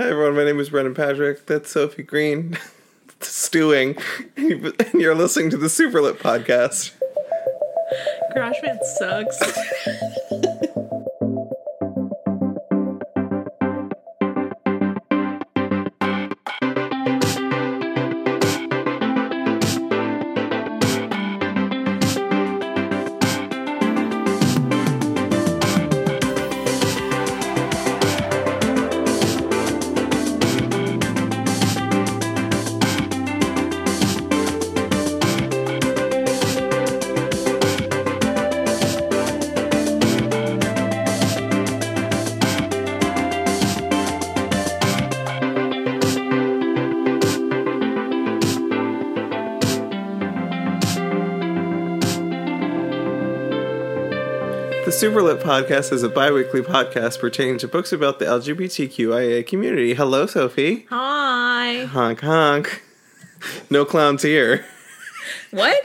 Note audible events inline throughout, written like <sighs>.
Hi everyone, my name is Brendan Patrick. That's Sophie Green. <laughs> Stewing, and <laughs> you're listening to the Superlit podcast. Garage Band sucks. <laughs> Superlit podcast is a bi weekly podcast pertaining to books about the LGBTQIA community. Hello, Sophie. Hi. Honk honk. No clowns here. What?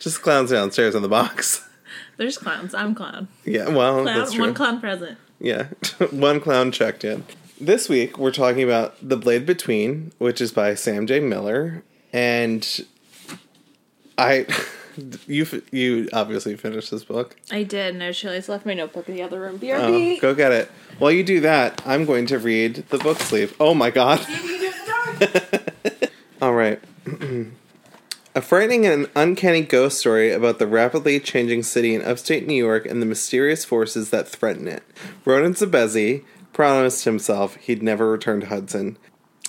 Just clowns downstairs in the box. There's clowns. I'm clown. Yeah, well, Clown. that's true. One clown present. Yeah, <laughs> one clown checked in. This week we're talking about The Blade Between, which is by Sam J. Miller, and I, <laughs> you you obviously finished this book. I did. No, she always left my notebook in the other room. Oh, BRB. go get it. While you do that, I'm going to read the book sleeve. Oh my god! <laughs> All right. <clears throat> A frightening and uncanny ghost story about the rapidly changing city in upstate New York and the mysterious forces that threaten it. Ronan Szepessy promised himself he'd never return to Hudson.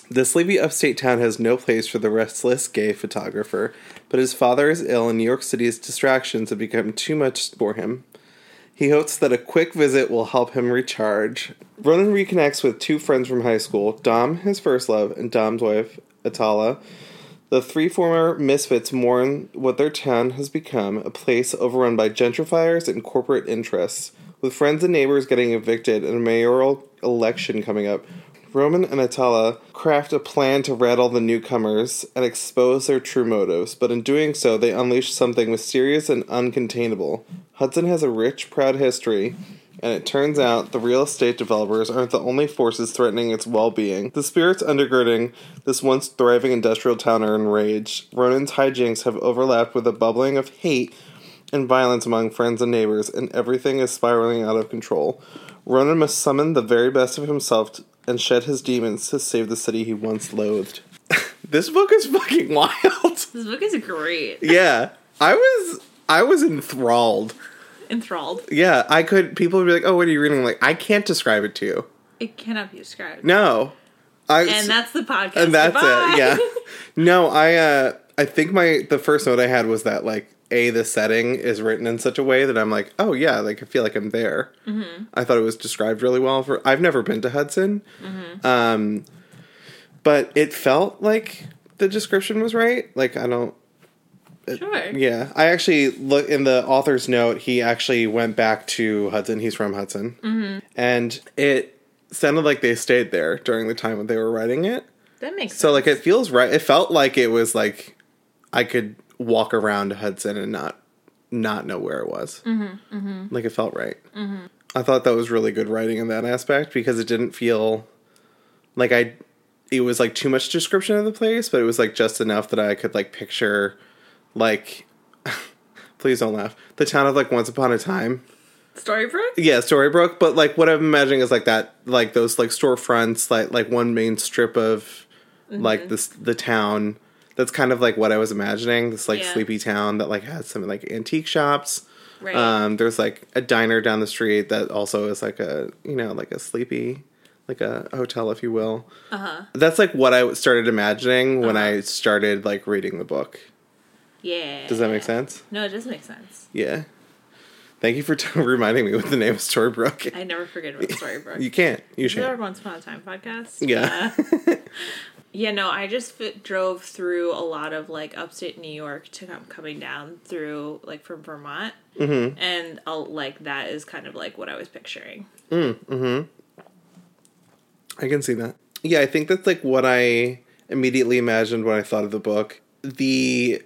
The sleepy upstate town has no place for the restless gay photographer, but his father is ill and New York City's distractions have become too much for him. He hopes that a quick visit will help him recharge. Ronan reconnects with two friends from high school Dom, his first love, and Dom's wife, Atala. The three former misfits mourn what their town has become a place overrun by gentrifiers and corporate interests. With friends and neighbors getting evicted and a mayoral election coming up, Ronan and Atala craft a plan to rattle the newcomers and expose their true motives, but in doing so, they unleash something mysterious and uncontainable. Hudson has a rich, proud history, and it turns out the real estate developers aren't the only forces threatening its well being. The spirits undergirding this once thriving industrial town are enraged. Ronan's hijinks have overlapped with a bubbling of hate and violence among friends and neighbors, and everything is spiraling out of control. Ronan must summon the very best of himself and shed his demons to save the city he once loathed. <laughs> this book is fucking <laughs> wild. This book is great. yeah, I was I was enthralled. Enthralled. Yeah, I could. People would be like, "Oh, what are you reading?" I'm like, I can't describe it to you. It cannot be described. No, I And that's the podcast. and that's Goodbye. it. Yeah. <laughs> No, I uh I think my the first note I had was that like a the setting is written in such a way that I'm like, oh yeah, like I feel like I'm there. Mm-hmm. I thought it was described really well. For I've never been to Hudson, um, but it felt like the description was right. Like I don't. Sure. Yeah, I actually look in the author's note. He actually went back to Hudson. He's from Hudson, mm-hmm. and it sounded like they stayed there during the time when they were writing it. That makes So sense. like it feels right. It felt like it was like I could walk around Hudson and not not know where it was. Mm-hmm, Like it felt right. Mm-hmm. I thought that was really good writing in that aspect because it didn't feel like I. It was like too much description of the place, but it was like just enough that I could like picture, like, <laughs> please don't laugh. The town of like Once Upon a Time. Storybrooke? Yeah, Storybrooke, but like what I'm imagining is like that, like those like storefronts, like like one main strip of like this the town. That's kind of like what I was imagining. This like Yeah. sleepy town that like has some like antique shops. Right. Um, there's like a diner down the street that also is like a you know like a sleepy, like a hotel if you will. Uh huh. That's like what I started imagining when I started like reading the book. yeah. Does that make sense? No, it does make sense. Yeah. Thank you for t- <laughs> reminding me what the name of Storybrooke. I never forget about <laughs> Storybrooke. You can't. You should. our Once Upon a Time podcast? Yeah. Yeah, <laughs> Yeah, no, I just fit, drove through a lot of like upstate New York to come coming down through like from Vermont, mm-hmm. and i like that is kind of like what I was picturing. Hmm. I can see that. Yeah, I think that's like what I immediately imagined when I thought of the book. The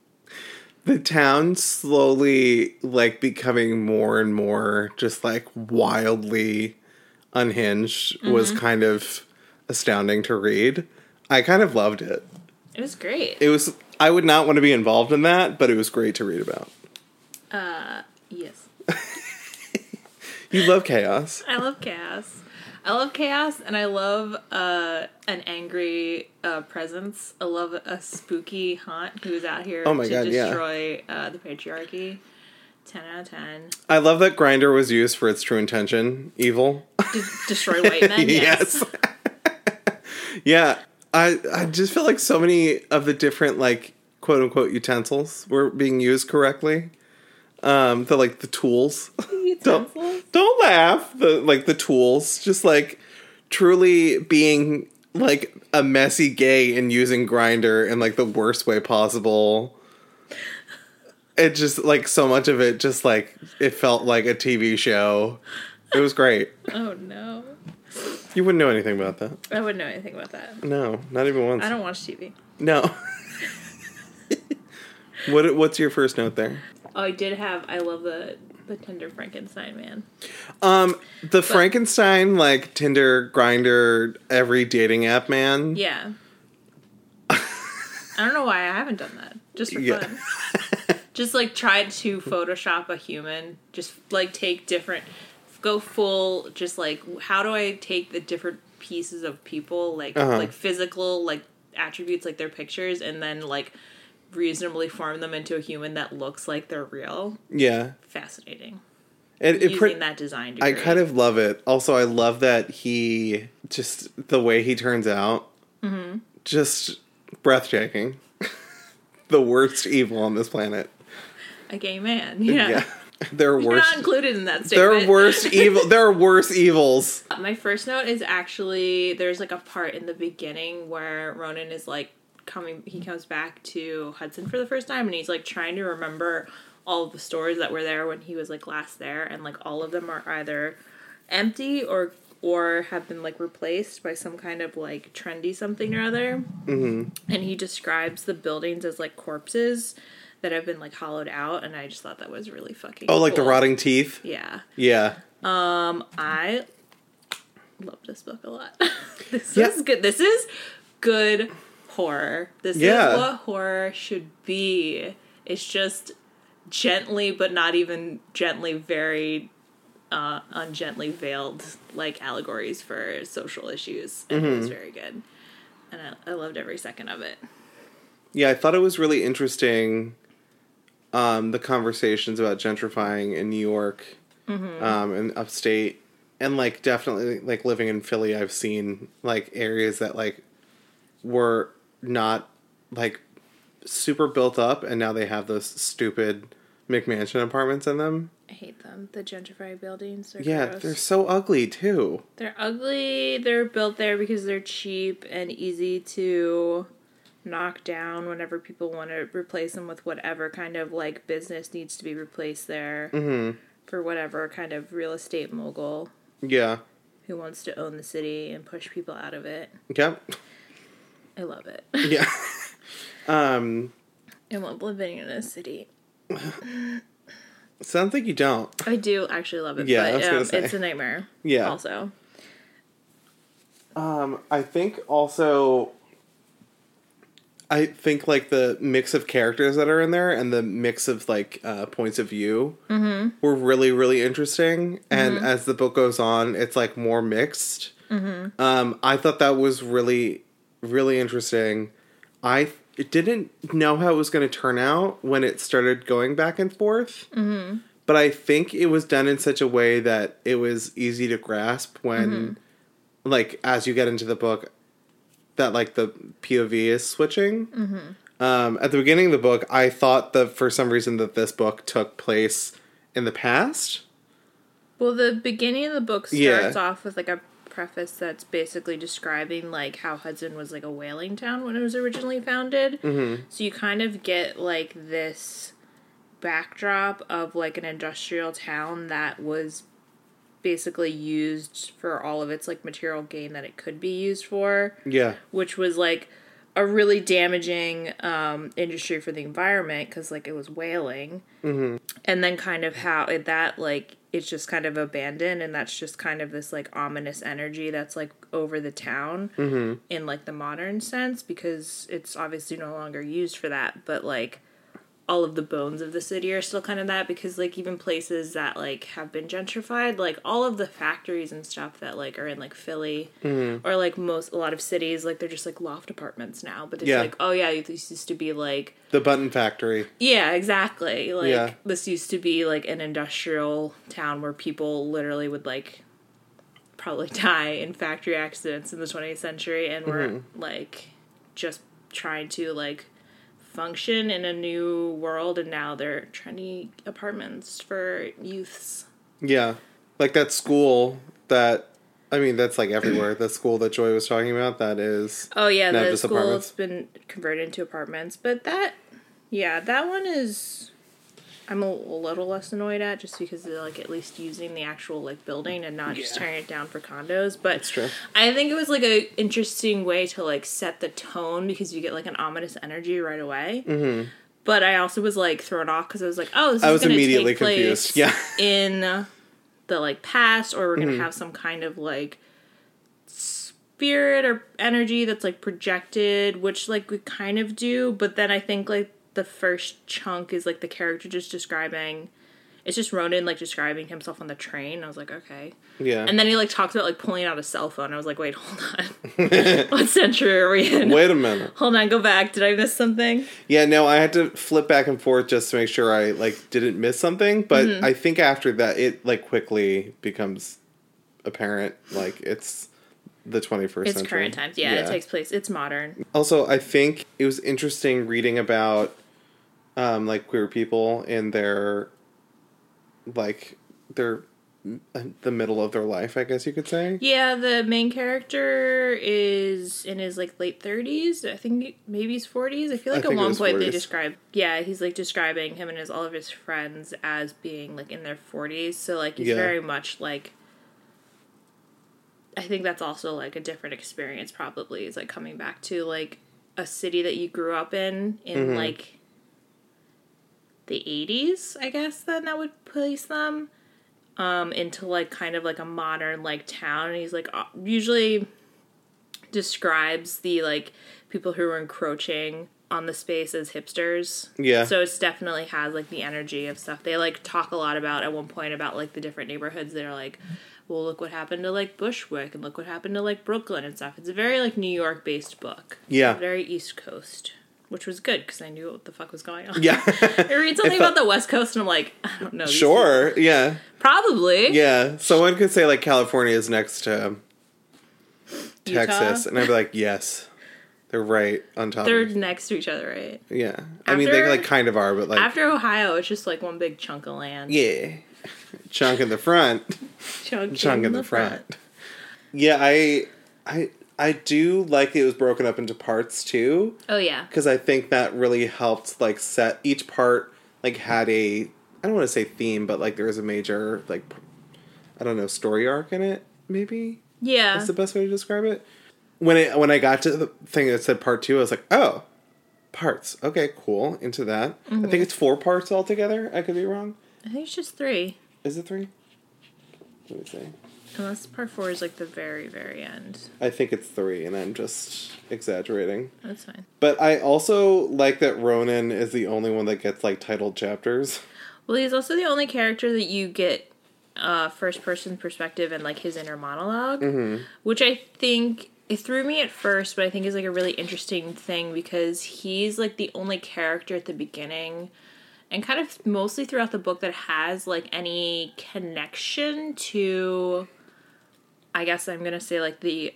<laughs> the town slowly like becoming more and more just like wildly unhinged was kind of astounding to read. I kind of loved it. It was great. It was I would not want to be involved in that, but it was great to read about. Uh, yes. <laughs> You love chaos. I love chaos. I love chaos, and I love uh, an angry uh, presence. I love a spooky haunt who's out here Oh my to God, yeah. destroy uh, the patriarchy. Ten out of ten. I love that Grindr was used for its true intention, evil. De- destroy white men. <laughs> yes. Yeah. I I just feel like so many of the different like quote unquote utensils were being used correctly. Um the like the tools. <laughs> don't Utensils? don't laugh. The like the tools. Just like truly being like a messy gay and using Grindr in like the worst way possible. It just like so much of it just like it felt like a TV show. It was great. <laughs> Oh no. You wouldn't know anything about that. I wouldn't know anything about that. No, not even once. I don't watch TV. No. <laughs> what what's your first note there? Oh, I did have. I love the the Tinder Frankenstein man. Um the Frankenstein like Tinder Grindr every dating app man. Yeah. I don't know why I haven't done that. Just for Yeah. fun. Just like tried to Photoshop a human. Just like take different, go full. Just like how do I take the different pieces of people, like Uh-huh. like physical like attributes, like their pictures, and then like reasonably form them into a human that looks like they're real. Yeah. Fascinating. It, it Using pre- that design. I kind of love it. Also, I love that he just the way he turns out, Mm-hmm. just breathtaking. <laughs> the worst evil on this planet. a gay man. <laughs> Yeah. Yeah, there are worse. not included in that There statement. are worse evil. There are worse evils. <laughs> My first note is actually there's like a part in the beginning where Ronan is like coming he comes back to Hudson for the first time and he's like trying to remember all of the stores that were there when he was like last there and like all of them are either empty or or have been like replaced by some kind of like trendy something or other. Mm-hmm. And he describes the buildings as like corpses that have been like hollowed out and I just thought that was really fucking Oh, like the rotting teeth. Yeah. Yeah. Um, I love this book a lot. <laughs> this Yeah. is good. This is good horror. This Yeah. is what horror should be. It's just gently, but not even gently, very uh, ungently veiled, like allegories for social issues. And it Mm-hmm. was very good. And I, I loved every second of it. Yeah, I thought it was really interesting. Um, the conversations about gentrifying in New York, um, and upstate, and like definitely like living in Philly, I've seen like areas that like were not like super built up, and now they have those stupid McMansion apartments in them. I hate them. The gentrified buildings. They're Yeah, gross. they're so ugly too. They're ugly. They're built there because they're cheap and easy to knock down whenever people want to replace them with whatever kind of like business needs to be replaced there Mm-hmm. for whatever kind of real estate mogul Yeah. who wants to own the city and push people out of it. Yep. I love it. <laughs> Yeah. um. I love living in a city. <sighs> Sounds like you don't. I do actually love it, Yeah, but um, it's a nightmare. Yeah. Also, Um, I think also I think like the mix of characters that are in there and the mix of like uh, points of view mm-hmm. were really really interesting. And mm-hmm. as the book goes on, it's like more mixed. Mm-hmm. Um, I thought that was really really interesting. I didn't know how it was going to turn out when it started going back and forth. But I think it was done in such a way that it was easy to grasp when like as you get into the book that like the POV is switching. Um, at the beginning of the book, I thought that for some reason that this book took place in the past. Well, the beginning of the book starts Yeah. off with like a preface that's basically describing like how Hudson was like a whaling town when it was originally founded. Mm-hmm. So you kind of get like this backdrop of like an industrial town that was basically used for all of its like material gain that it could be used for Yeah, which was like a really damaging um, industry for the environment because like it was whaling Mm-hmm. and then kind of how it, that like it's just kind of abandoned and that's just kind of this like ominous energy that's like over the town Mm-hmm. in like the modern sense because it's obviously no longer used for that but like all of the bones of the city are still kind of that because like even places that like have been gentrified like all of the factories and stuff that like are in like philly Mm-hmm. or like most a lot of cities like they're just like loft apartments now but it's Yeah. like oh yeah this used to be like The Button Factory. yeah, exactly. Like Yeah. this used to be like an industrial town where people literally would like probably <laughs> die in factory accidents in the 20th century and were Mm-hmm. like just trying to like function in a new world and now they're get apartments for youths. Yeah. Like that school that I mean that's like everywhere. the school that Joy was talking about that is Oh yeah, the school's apartments. been converted into apartments, but that yeah, that one is I'm a, little less annoyed at just because they're like at least using the actual like building and not just tearing it down for condos. But That's true. I think it was like a interesting way to like set the tone because you get like an ominous energy right away. Mm-hmm. But I also was like thrown off because I was like, oh, this I is immediately take place confused. Yeah. <laughs> in the like past, or we're gonna Mm-hmm. have some kind of like spirit or energy that's like projected, which like we kind of do. But then I think like the first chunk is like the character just describing. It's just Ronan like describing himself on the train. I was like, okay. Yeah. And then he like talks about like pulling out a cell phone. I was like, wait, <laughs> hold on. <laughs> what century are we in? Wait a minute. Hold on, go back. Did I miss something? Yeah, no, I had to flip back and forth just to make sure I like didn't miss something, but Mm-hmm. I think after that it like quickly becomes apparent like it's the 21st It's century. current times. Yeah, it takes place. It's modern. Also, I think it was interesting reading about um like queer people in their like their the middle of their life, I guess you could say. Yeah, the main character is in his like late thirties. I think maybe he's forties. I feel I like at one point they describe yeah, he's like describing him and his all of his friends as being like in their forties. So like he's Yeah. very much like I think that's also like a different experience probably is like coming back to like a city that you grew up in in Mm-hmm. like the 80s, I guess then that would place them um into like kind of like a modern like town and he's like uh, usually describes the like people who are encroaching on the space as hipsters. Yeah. So it's definitely has like the energy of stuff. They like talk a lot about at one point about like the different neighborhoods. They're like, well, look what happened to like Bushwick and look what happened to like Brooklyn and stuff. It's a very like New York based book. Yeah. Very East Coast, which was good because I knew what the fuck was going on. Yeah. <laughs> I read <laughs> something about the West Coast and I'm like, I don't know. sure. Yeah. Probably. Yeah. Someone could say like California is next to Utah. Texas, and I'd be like, yes, they're right on top. They're next to each other, right? Yeah. I mean, they like kind of are, but like, After Ohio, it's just like one big chunk of land. yeah, chunk in the front, Chunk, chunk in the front. Yeah, I, I, I do like it was broken up into parts too, Oh yeah. because I think that really helped like set each part like had a I don't want to say theme, but like there was a major like I don't know story arc in it. Maybe Yeah. that's the best way to describe it. When it when I got to the thing that said part two, I was like, oh, parts. Okay, cool. Into that. I think mm-hmm. it's four parts altogether. I could be wrong. I think it's just three. Is it three? Let me see. Unless part four is like the very, very end. I think it's three, and I'm just exaggerating. That's fine. But I also like that Ronan is the only one that gets like titled chapters. Well, he's also the only character that you get uh, first person perspective and like his inner monolog which I think it threw me at first, but I think is like a really interesting thing because he's like the only character at the beginning and kind of mostly throughout the book that has like any connection to I guess I'm gonna say like the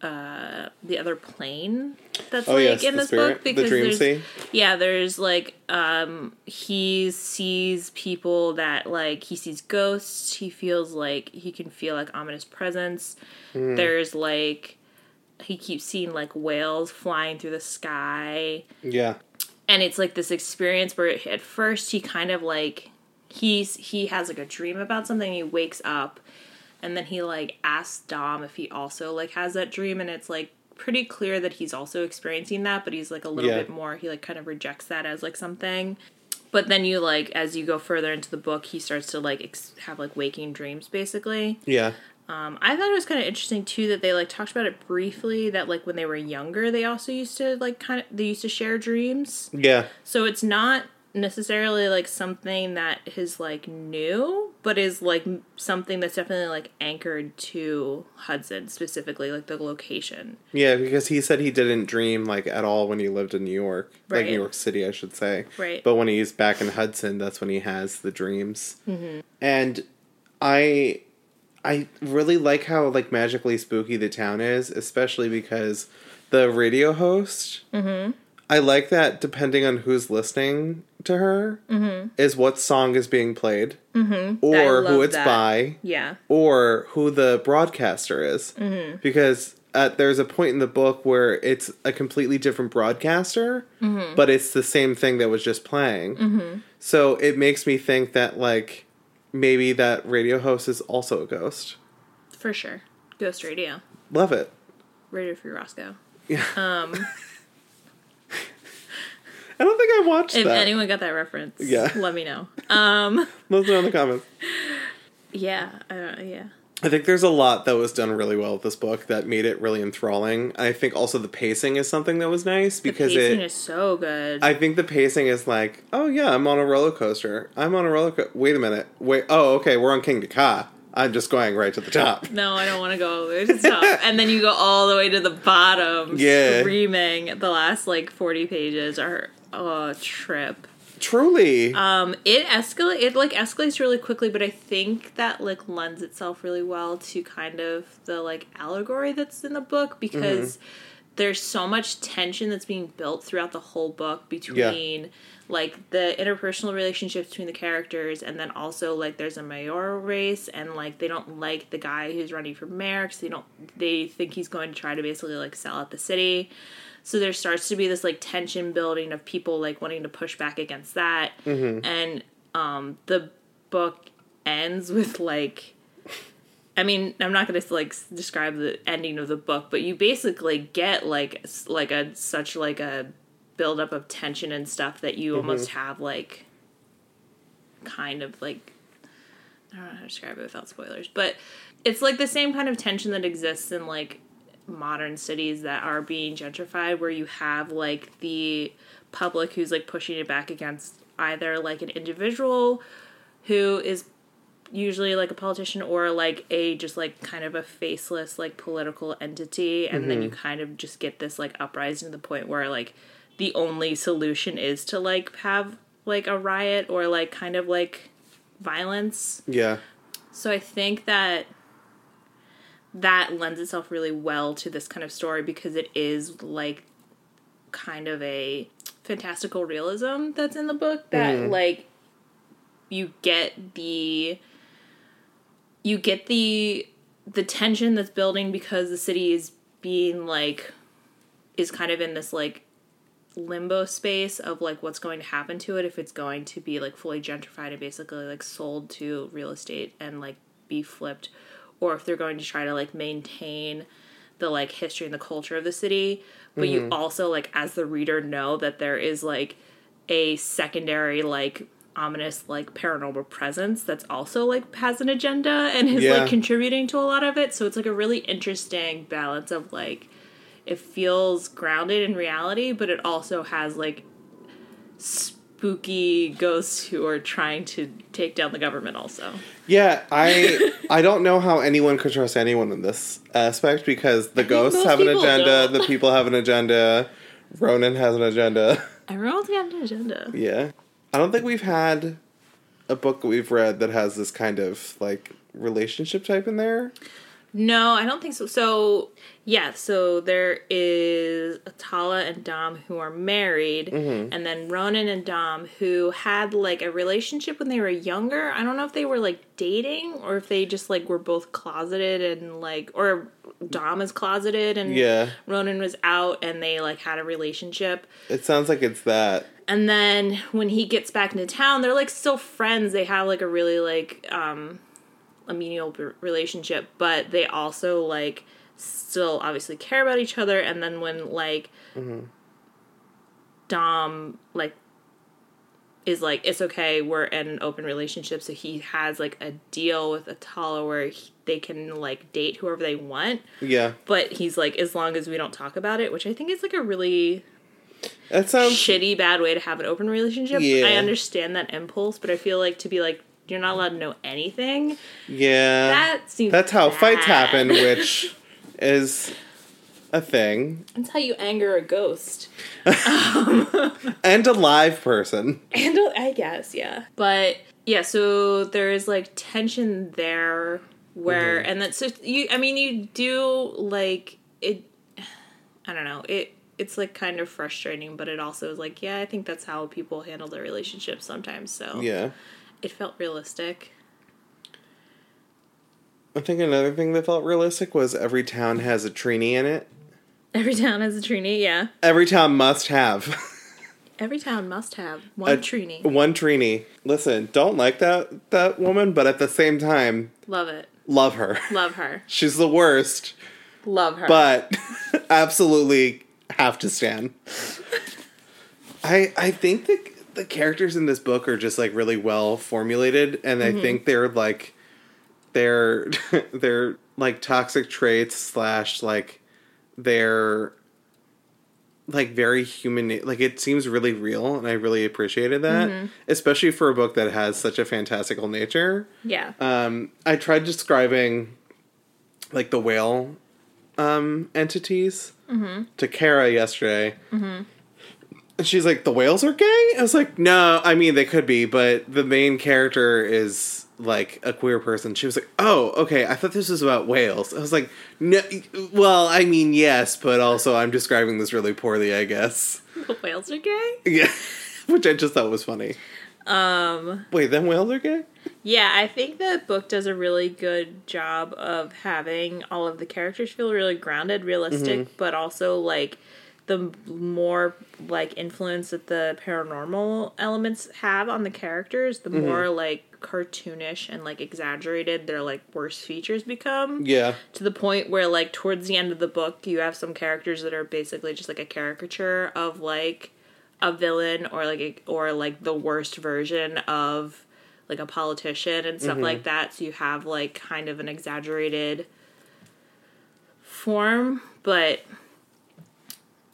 uh the other plane that's Oh like yes, in the this spirit, book the because dream there's yeah, there's like um he sees people that like he sees ghosts, he feels like he can feel like ominous presence. Hmm. There's like he keeps seeing like whales flying through the sky Yeah. and it's like this experience where at first he kind of like he's he has like a dream about something he wakes up and then he like asks dom if he also like has that dream and it's like pretty clear that he's also experiencing that but he's like a little Yeah. bit more he like kind of rejects that as like something but then you like as you go further into the book, he starts to like ex- have like waking dreams, basically. Yeah. Um, I thought it was kind of interesting too that they like talked about it briefly. That like when they were younger, they also used to like kind of they used to share dreams. Yeah. So it's not necessarily like something that is like new, but is like something that's definitely like anchored to Hudson specifically, like the location. Yeah, because he said he didn't dream like at all when he lived in New York, like New York City, I should say. Right. But when he's back in Hudson, that's when he has the dreams. Mm-hmm. And I, I really like how like magically spooky the town is, especially because the radio host. Mm-hmm. I like that. Depending on who's listening to her, mm-hmm. is what song is being played, mm-hmm. or who it's that. by Yeah. or who the broadcaster is. Mm-hmm. Because at, there's a point in the book where it's a completely different broadcaster, but it's the same thing that was just playing. So it makes me think that, like, maybe that radio host is also a ghost. For sure. Ghost Radio. Love it. Radio Free Roscoe. Yeah. Um, <laughs> I don't think I watched if that. anyone got that reference, Yeah. let me know. Um, <laughs> Let us know in the comments. yeah, I don't, yeah. I think there's a lot that was done really well with this book that made it really enthralling. I think also the pacing is something that was nice The because pacing it is so good. I think the pacing is like, oh yeah, I'm on a roller coaster. I'm on a roller coaster. Wait a minute. Wait. Oh, okay. We're on Kingda Ka. I'm just going right to the top. <laughs> no, I don't want to go all the way to the top. <laughs> and then you go all the way to the bottom, Yeah. screaming. The last like forty pages are a trip. Truly. Um, it escalate it like escalates really quickly, but I think that like lends itself really well to kind of the like allegory that's in the book because there's so much tension that's being built throughout the whole book between like the interpersonal relationships between the characters and then also like there's a mayoral race and like they don't like the guy who's running for mayor because they don't they think he's going to try to basically like sell out the city. So there starts to be this like tension building of people like wanting to push back against that. And um the book ends with like I mean, I'm not going to like describe the ending of the book, but you basically get like like a such like a buildup of tension and stuff that you mm-hmm. almost have like kind of like I don't know how to describe it without spoilers, but it's like the same kind of tension that exists in like modern cities that are being gentrified where you have like the public who's like pushing it back against either like an individual who is usually like a politician or like a just like kind of a faceless like political entity and then you mm-hmm. kind of just get this like uprising to the point where like the only solution is to like have like a riot or like kind of like violence yeah. so I think that that lends itself really well to this kind of story because it is like kind of a fantastical realism that's in the book that mm-hmm. like you get the you get the the tension that's building because the city is being like is kind of in this like limbo space of like what's going to happen to it if it's going to be like fully gentrified and basically like sold to real estate and like be flipped or if they're going to try to like maintain the like history and the culture of the city. But you mm-hmm. also like as the reader know that there is like a secondary like ominous like paranormal presence that's also like has an agenda and is Yeah. like contributing to a lot of it. So it's like a really interesting balance of like it feels grounded in reality, but it also has like spooky ghosts who are trying to take down the government also. Yeah, I <laughs> I don't know how anyone could trust anyone in this aspect because the <laughs> ghosts have an agenda, don't. the people have an agenda, Ronan has an agenda. <laughs> Everyone's got an agenda. Yeah. I don't think we've had a book that we've read that has this kind of like relationship type in there. No, I don't think so. So yeah, so there is Atala and Dom who are married, and then Ronan and Dom who had like a relationship when they were younger. I don't know if they were like dating or if they just like were both closeted and like or Dom is closeted and Yeah. Ronan was out and they like had a relationship. It sounds like it's that. And then when he gets back into town, they're like still friends. They have like a really like um a menial relationship, but they also like still obviously care about each other. And then when like mm-hmm. Dom like is like it's okay we're in an open relationship so he has like a deal with Atala where he, they can like date whoever they want Yeah. but he's like as long as we don't talk about it which i think is like a really That sounds shitty bad way to have an open relationship Yeah. i understand that impulse but i feel like to be like you're not allowed to know anything yeah. that seems That's how fights happen, <laughs> which is a thing. that's how you anger a ghost <laughs> And a live person. and a- i guess yeah but yeah so there's like tension there where Mm-hmm. and that's so you i mean you do like it i don't know it it's like kind of frustrating but it also is like yeah i think that's how people handle their relationships sometimes so Yeah. It felt realistic I think another thing that felt realistic was every town has a Trini in it. every town has a trini yeah Every town must have every town must have one a trini One Trini. Listen, don't like that that woman, but at the same time, love it love her. love her <laughs> She's the worst, love her but <laughs> absolutely have to stand. <laughs> I I think the the characters in this book are just like really well formulated, and I think they're like they're <laughs> they're like toxic traits slash like they're like very human like it seems really real and i really appreciated that especially for a book that has such a fantastical nature. Yeah. Um i tried describing like the whale um entities to kara yesterday and she's like the whales are gay? I was like no i mean they could be but the main character is like a queer person. She was like oh okay i thought this was about whales. I was like no well i mean yes but also i'm describing this really poorly i guess. <laughs> The whales are gay? Yeah <laughs> which i just thought was funny. Um wait then whales are gay? Yeah, I think the book does a really good job of having all of the characters feel really grounded, realistic, but also like the more like influence that the paranormal elements have on the characters, the mm-hmm. more like cartoonish and like exaggerated their like worst features become. yeah. To the point where like towards the end of the book you have some characters that are basically just like a caricature of like a villain or like a, or like the worst version of like a politician and stuff mm-hmm. like that. So you have like kind of an exaggerated form but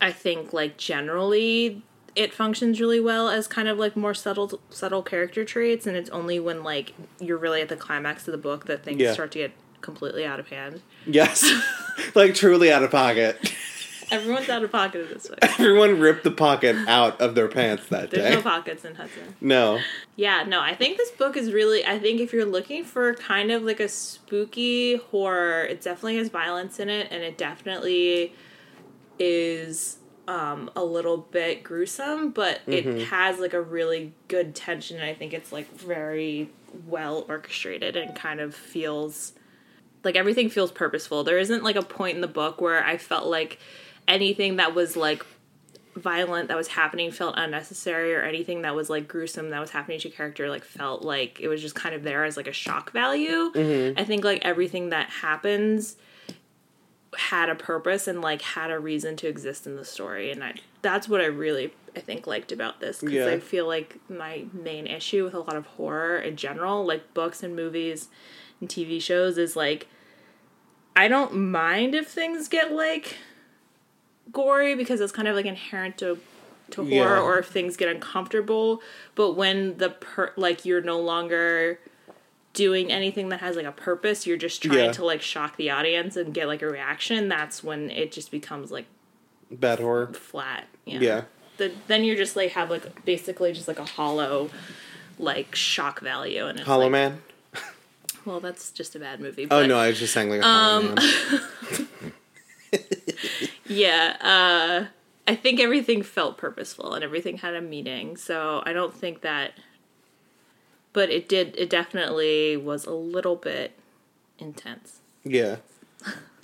i think like generally it functions really well as kind of like more subtle subtle character traits and it's only when like you're really at the climax of the book that things Yeah. start to get completely out of hand. Yes. <laughs> Like truly out of pocket. Everyone's out of pocket this way. <laughs> Everyone ripped the pocket out of their pants that there's day. There's no pockets in hudson. No. Yeah, no, I think this book is really. I think if you're looking for kind of like a spooky horror, it definitely has violence in it, and it definitely is um, a little bit gruesome, but it has like a really good tension, and I think it's like very well orchestrated and kind of feels like everything feels purposeful. There isn't like a point in the book where I felt like anything that was like violent that was happening felt unnecessary or anything that was like gruesome that was happening to your character like felt like it was just kind of there as like a shock value. I think like everything that happens had a purpose and like had a reason to exist in the story and I that's what I really I think liked about this because Yeah. I feel like my main issue with a lot of horror in general like books and movies and TV shows is like I don't mind if things get like gory because it's kind of like inherent to to horror Yeah. or if things get uncomfortable but when the per like you're no longer doing anything that has like a purpose you're just trying Yeah. to like shock the audience and get like a reaction that's when it just becomes like bad horror. flat yeah, yeah. The, then you're just like have like basically just like a hollow like shock value and it's hollow like, man? <laughs> Well that's just a bad movie oh no i was just saying like a Um, hollow man. <laughs> Yeah uh i think everything felt purposeful and everything had a meaning so i don't think that but it did it definitely was a little bit intense Yeah.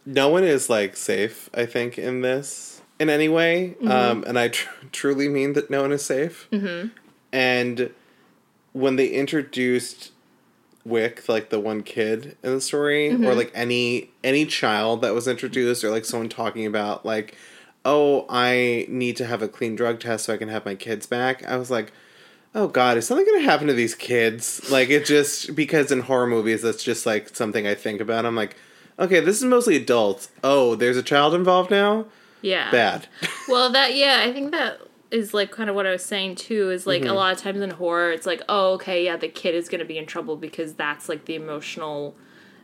No one is like safe, I think, in this in any way. Um, and I tr- truly mean that no one is safe. Mm-hmm. And when they introduced Wick, like the one kid in the story, or like any any child that was introduced, or like someone talking about like, oh, I need to have a clean drug test so I can have my kids back. I was like, oh god, is something gonna happen to these kids? Like it just because in horror movies that's just like something I think about. I'm like, okay, this is mostly adults. Oh, there's a child involved now. Yeah. Bad. <laughs> Well, that yeah, I think that is like kind of what I was saying too. Is like Mm-hmm. a lot of times in horror, it's like, oh, okay, yeah, the kid is gonna be in trouble because that's like the emotional.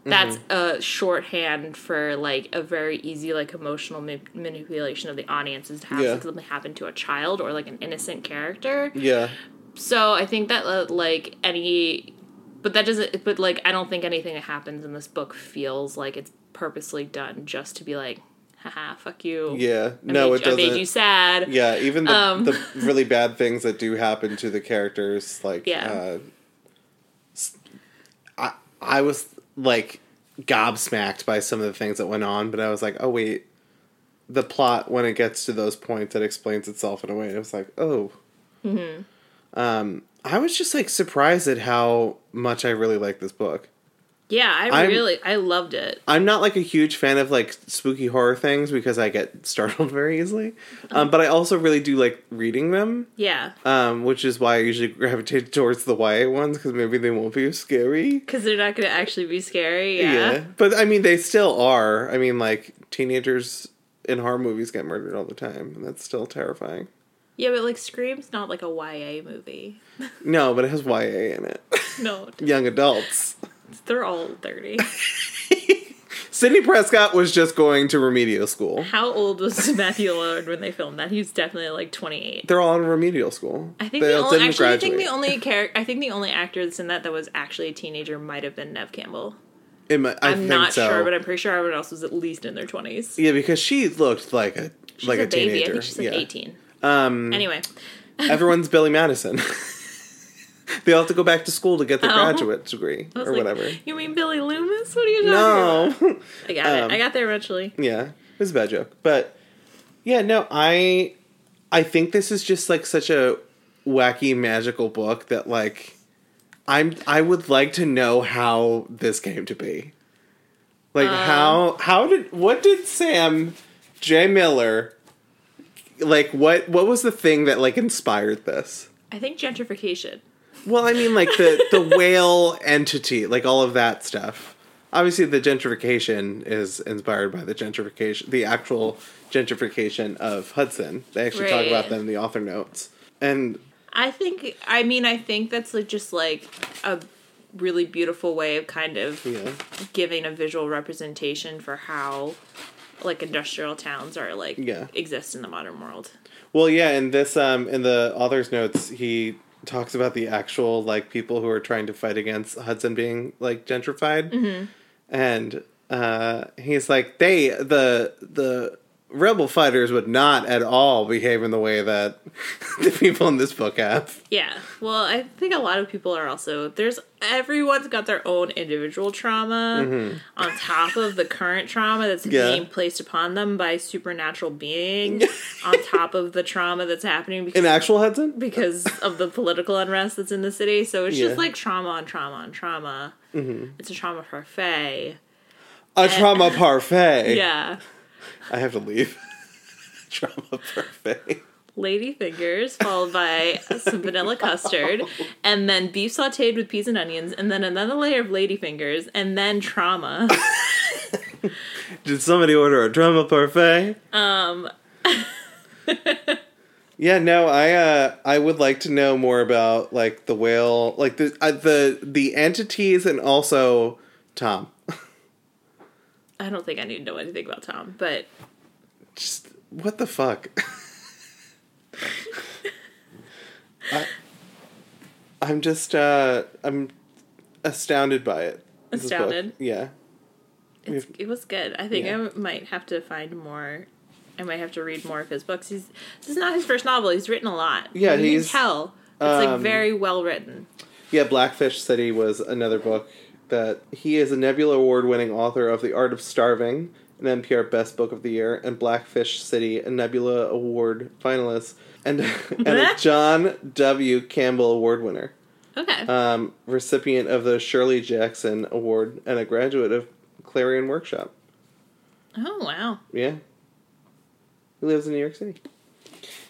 That's Mm-hmm. a shorthand for like a very easy like emotional ma- manipulation of the audience is to have Yeah. something happen to a child or like an innocent character. yeah. So I think that uh, like any, but that doesn't. But like I don't think anything that happens in this book feels like it's purposely done just to be like, haha, fuck you. Yeah. I no, made it you- I made you sad. Yeah, even the, Um. the <laughs> really bad things that do happen to the characters, like Yeah. uh, I I was like gobsmacked by some of the things that went on, but I was like, oh wait, the plot when it gets to those points, it explains itself in a way. And It was like, oh, Mm-hmm. Um, I was just like surprised at how much I really like this book. Yeah, I I'm- really I loved it. I'm not like a huge fan of like spooky horror things because I get <laughs> startled very easily, um, but I also really do like reading them. Yeah, um, which is why I usually gravitate <laughs> towards the YA ones because maybe they won't be as scary. because they're not going to actually be scary. Yeah. but I mean, they still are. I mean, like teenagers in horror movies get murdered all the time, and that's still terrifying. Yeah, but like Scream's not like a YA movie. <laughs> No, but it has YA in it. <laughs> No, <laughs> Young adults. they're all thirty. Sidney Prescott was just going to remedial school. How old was Matthew Lillard when they filmed that? He was definitely like twenty eight. They're all in remedial school. I think they the all only didn't actually I think the only character I think the only actor that's in that that was actually a teenager might have been Neve Campbell. It mi- I I'm think not so. sure, but I'm pretty sure everyone else was at least in their twenties. yeah, because she looked like a She's like a, a, baby. teenager. I think she's like yeah. eighteen. Um, Anyway, everyone's Billy Madison. <laughs> they all have to go back to school to get their Oh. graduate degree or like, whatever. You mean Billy Loomis? What are you talking No. about? <laughs> I got Um, it. I got there eventually. yeah, it was a bad joke, but yeah, no, I I think this is just like such a wacky magical book that like I'm I would like to know how this came to be. Like Um. how how did what did Sam J Miller like what what was the thing that like inspired this? I think gentrification. Well, I mean, like the the <laughs> whale entity, like all of that stuff. Obviously, the gentrification is inspired by the gentrification, the actual gentrification of Hudson. They actually talk about Right. that in the author notes. And I think. I mean, I think that's like just like a really beautiful way of kind of yeah, giving a visual representation for how like industrial towns are like Yeah. exist in the modern world. well, yeah. In this, um, in the author's notes, he talks about the actual like people who are trying to fight against Hudson being like gentrified, Mm-hmm. and uh, he's like they the the rebel fighters would not at all behave in the way that <laughs> the people in this book have. Yeah. Well, I think a lot of people are also there's everyone's got their own individual trauma on top of the current trauma that's Mm-hmm. Yeah. being placed upon them by supernatural beings <laughs> on top of the trauma that's happening because In actual Hudson? because of the political unrest that's in the city. So it's Yeah. just like trauma on trauma on trauma. Mm-hmm. It's a trauma parfait. A trauma parfait. <laughs> Yeah. I have to leave. <laughs> trauma parfait. Lady fingers, followed by some vanilla custard, <laughs> and then beef sauteed with peas and onions, and then another layer of lady fingers, and then trauma. <laughs> Did somebody order a trauma parfait? Um, Yeah, no, I uh I would like to know more about like the whale, like the uh, the the entities and also Tom. I don't think I need to know anything about Tom, but Just what the fuck? <laughs> I, I'm just uh I'm astounded by it. this. Astounded? Yeah. it's, it was good. I think Yeah. I might have to find more. I might have to read more of his books. He's this is not his first novel. He's written a lot. Yeah, you he's, can tell. It's like um, very well written. Yeah, Blackfish City was another book that he is a Nebula Award winning author of The Art of Starving, an NPR Best Book of the Year, and Blackfish City, a Nebula Award finalist, and, <laughs> and a John W. Campbell Award winner. Okay. Um, recipient of the Shirley Jackson Award and a graduate of Clarion Workshop. oh wow. Yeah. He lives in New York City.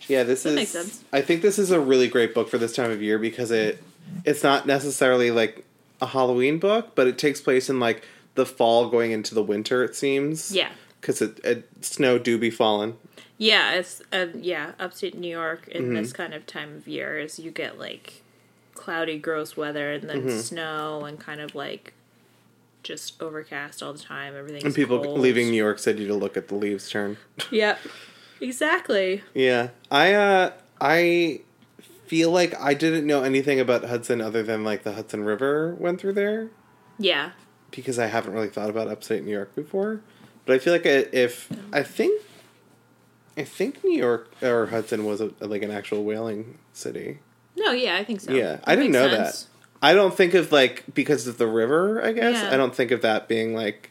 Yeah, this That is. makes sense. I think this is a really great book for this time of year because it, it's not necessarily like a Halloween book, but it takes place in like the fall going into the winter. It seems. Yeah. Because it, it snow do be falling. Yeah, it's uh, yeah, upstate New York in Mm-hmm. this kind of time of year is you get like cloudy, gross weather and then Mm-hmm. snow and kind of like just overcast all the time. Everything And people cold. leaving New York City to look at the leaves turn. Yep, exactly. Yeah, I uh, I feel like I didn't know anything about Hudson other than like the Hudson River went through there Yeah, because I haven't really thought about upstate New York before. But I feel like if I think, I think New York or Hudson was a, like an actual whaling city. no, yeah, I think so. Yeah, That I didn't know sense. that. I don't think of like because of the river. I guess Yeah. I don't think of that being like,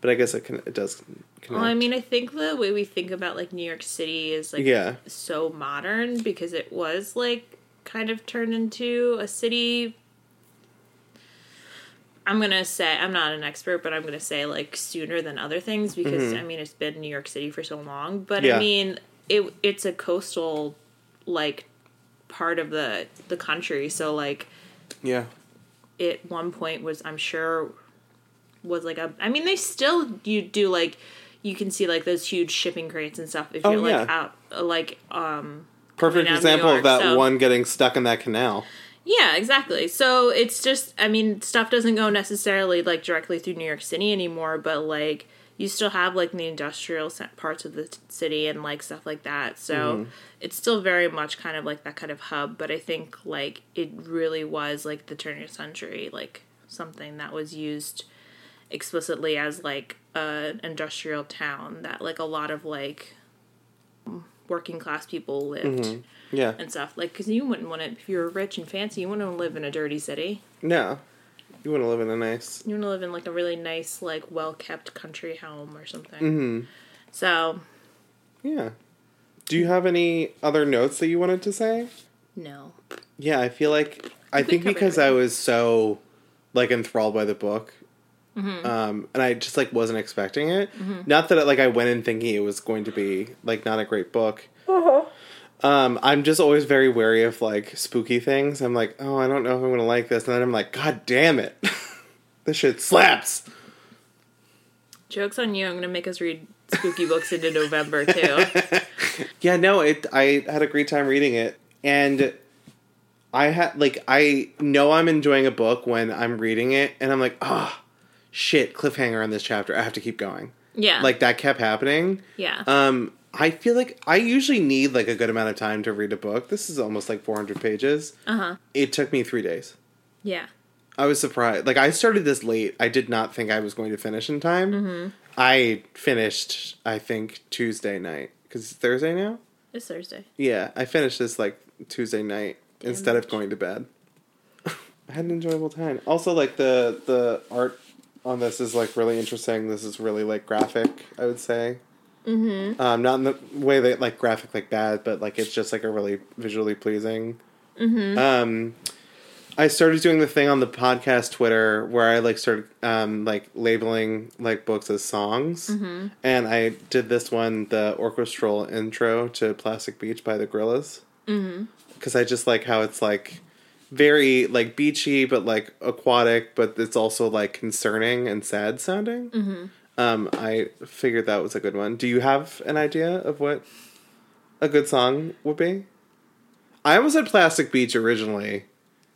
but I guess it can. It does. Connect. Well, I mean, I think the way we think about like New York City is like Yeah. so modern because it was like kind of turned into a city. I'm gonna say I'm not an expert, but I'm gonna say like sooner than other things because I mean it's been New York City for so long. But Mm-hmm. Yeah. I mean it it's a coastal like part of the the country, so like yeah. at one point was I'm sure was like a I mean they still you do like you can see like those huge shipping crates and stuff if Oh, you're like yeah. out like um Perfect out of New example of that so- one getting stuck in that canal. yeah exactly so it's just I mean stuff doesn't go necessarily like directly through New York City anymore but like you still have like the industrial parts of the t- city and like stuff like that so Mm-hmm. it's still very much kind of like that kind of hub but I think like it really was like the turn of the century like something that was used explicitly as like an industrial town that like a lot of like working class people lived Yeah. and stuff like because you wouldn't want to if you're rich and fancy you wouldn't want to live in a dirty city No. You want to live in a nice. you want to live in like a really nice like well kept country home or something Mm-hmm. so Yeah. Do you have any other notes that you wanted to say? no Yeah, I feel like I think because I was so like enthralled by the book, Mm-hmm. um, and I just like wasn't expecting it. Not that like I went in thinking it was going to be like not a great book. Uh-huh. Um, I'm just always very wary of like spooky things. I'm like, oh, I don't know if I'm gonna like this, and then I'm like, god damn it, <laughs> this shit slaps. jokes on you i'm gonna make us read spooky books into november too <laughs> Yeah, no, it. I had a great time reading it, and I had like I know I'm enjoying a book when I'm reading it, and I'm like, ah, shit, cliffhanger on this chapter. I have to keep going. yeah Like that kept happening. yeah Um, I feel like I usually need like a good amount of time to read a book. This is almost like 400 pages. uh-huh It took me three days. yeah I was surprised. Like I started this late. I did not think I was going to finish in time. Mm-hmm. I finished, I think Tuesday night because it's Thursday now. it's thursday Yeah, I finished this like Tuesday night instead of going to bed. <laughs> I had an enjoyable time. Also, like the the art on this is like really interesting. This is really like graphic. I would say. Mm-hmm. Um, not in the way that like graphic like bad, but like it's just like a really visually pleasing. Mm-hmm. Um, I started doing the thing on the podcast Twitter where I like started um, like labeling like books as songs, and I did this one, the orchestral intro to Plastic Beach by the Gorillaz, because I just like how it's like very like beachy but like aquatic, but it's also like concerning and sad sounding. Um, I figured that was a good one. Do you have an idea of what a good song would be? I almost said Plastic Beach originally.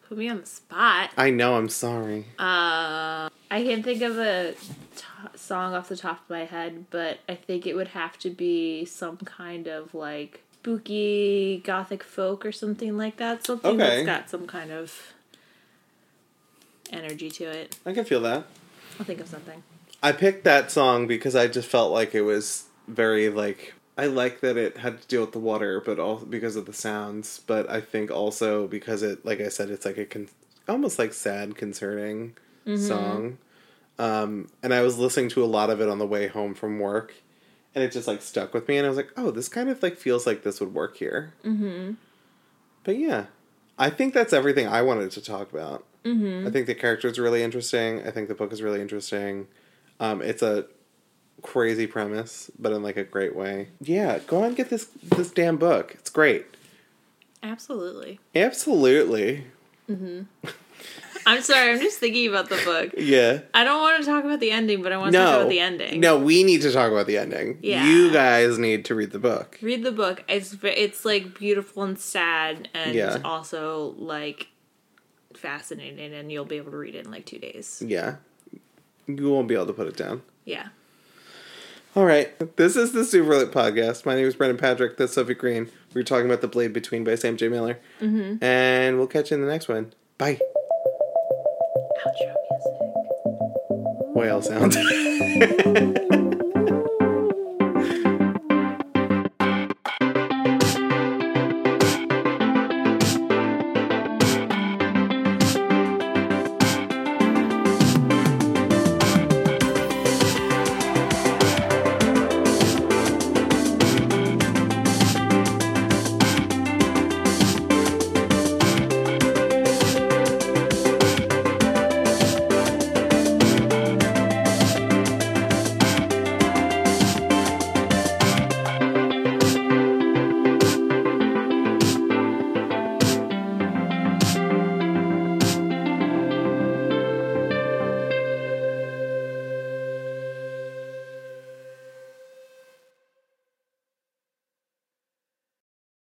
put me on the spot I know. I'm sorry. Uh, I can't think of a t- song off the top of my head, but I think it would have to be some kind of like spooky gothic folk or something like that. Something Okay. that's got some kind of energy to it. I can feel that. I'll think of something. I picked that song because I just felt like it was very like I like that it had to deal with the water, but also because of the sounds. But I think also because it, like I said, it's like a con- almost like sad, concerning song. Um, and I was listening to a lot of it on the way home from work, and it just like stuck with me. And I was like, oh, this kind of like feels like this would work here. Mm-hmm. But yeah, I think that's everything I wanted to talk about. Mm-hmm. I think the character is really interesting. I think the book is really interesting. Um, it's a crazy premise, but in like a great way. Yeah, go on and get this this damn book. It's great. Absolutely. Absolutely. <laughs> I'm sorry, I'm just thinking about the book. Yeah. I don't want to talk about the ending, but I want to No. talk about the ending. No, we need to talk about the ending. Yeah. You guys need to read the book. Read the book. It's it's like beautiful and sad and Yeah. also like fascinating and you'll be able to read it in like 2 days. Yeah. You won't be able to put it down. Yeah. All right. This is the Super Lit Podcast. My name is Brendan Patrick. That's Sophie Green. We are talking about The Blade Between by Sam J. Miller. Mm-hmm. And we'll catch you in the next one. Bye. Whale sound. <laughs>